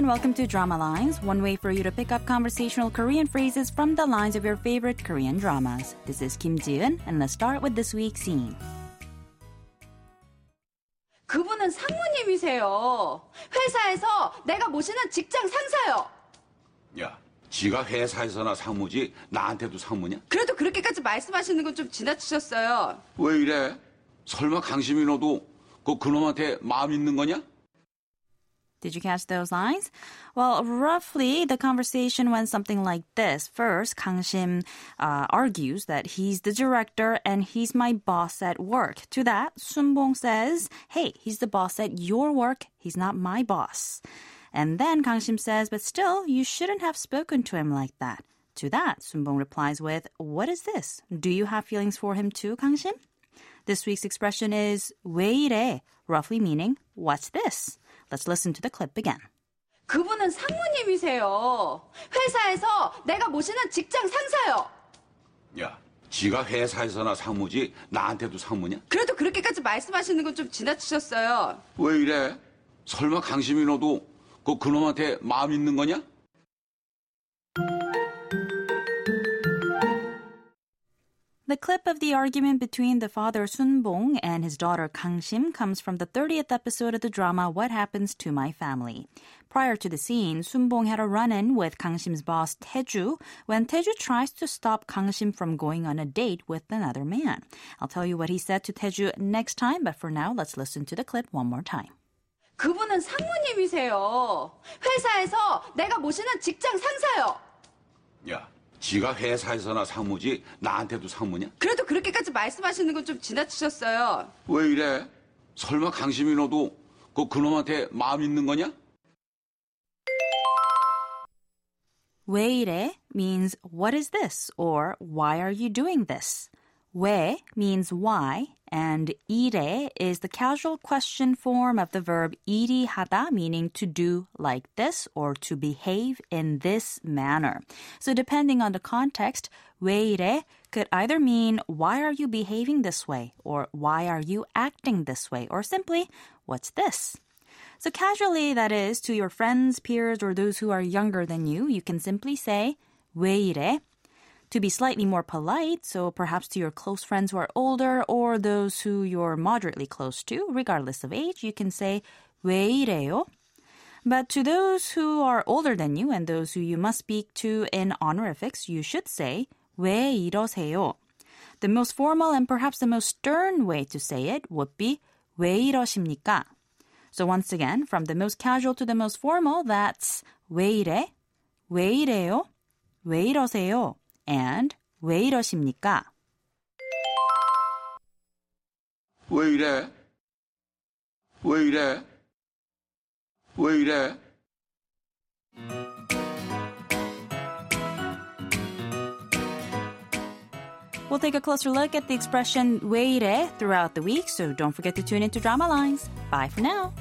and welcome to Drama Lines, one way for you to pick up conversational Korean phrases from the lines of your favorite Korean dramas. This is Kim Ji-eun, and let's start with this week's scene. 그분은 상무님이세요. 회사에서 내가 모시는 직장 상사요. 야, 지가 회사에서나 상무지 나한테도 상무냐? 그래도 그렇게까지 말씀하시는 건 좀 지나치셨어요. 왜 이래? 설마 강심이 너도 그 그놈한테 마음 있는 거냐? Did you catch those lines? Well, roughly, the conversation went something like this. First, Kang Shim uh, argues that he's the director and he's my boss at work. To that, Sun Bong says, hey, he's the boss at your work. He's not my boss. And then Kang Shim says, but still, you shouldn't have spoken to him like that. To that, Sun Bong replies with, what is this? Do you have feelings for him too, Kang Shim? This week's expression is 왜 이래, roughly meaning, what's this? Let's listen to the clip again. 그분은 상무님이세요. 회사에서 내가 모시는 직장 상사요. 야, 지가 회사에서나 상무지 나한테도 상무냐? 그래도 그렇게까지 말씀하시는 건 좀 지나치셨어요. 왜 이래? 설마 강심이 너도 그 그놈한테 마음 있는 거냐? The clip of the argument between the father Sun Bong and his daughter Kang Shim comes from the 30th episode of the drama What Happens to My Family. Prior to the scene, Sun Bong had a run-in with Kang Shim's boss Taeju when Taeju tries to stop Kang Shim from going on a date with another man. I'll tell you what he said to Taeju next time, but for now, let's listen to the clip one more time. 그분은 상무님이세요. 회사에서 내가 모시는 직장 상사요. 야, 지가 회사에서나 상무지 나한테도 상무냐? 그래도 그렇게까지 말씀하시는 건 좀 지나치셨어요. 왜 이래? 설마 강심이 너도 그 그놈한테 마음 있는 거냐? 왜 이래 means what is this or why are you doing this? 왜 means why And 이래 is the casual question form of the verb 이러하다, meaning to do like this or to behave in this manner. So depending on the context, 왜 이래 could either mean why are you behaving this way or why are you acting this way or simply what's this? So casually, that is, to your friends, peers, or those who are younger than you, you can simply say 왜 이래? To be slightly more polite, so perhaps to your close friends who are older or those who you're moderately close to, regardless of age, you can say, 왜 이래요? But to those who are older than you and those who you must speak to in honorifics, you should say, 왜 이러세요? The most formal and perhaps the most stern way to say it would be, 왜 이러십니까? So once again, from the most casual to the most formal, that's 왜 이래? 왜 이래요? 왜 이러세요? And 왜 이러십니까? 왜 이래? 왜 이래? 왜 이래? We'll take a closer look at the expression 왜 이래 throughout the week, so don't forget to tune into Drama Lines. Bye for now.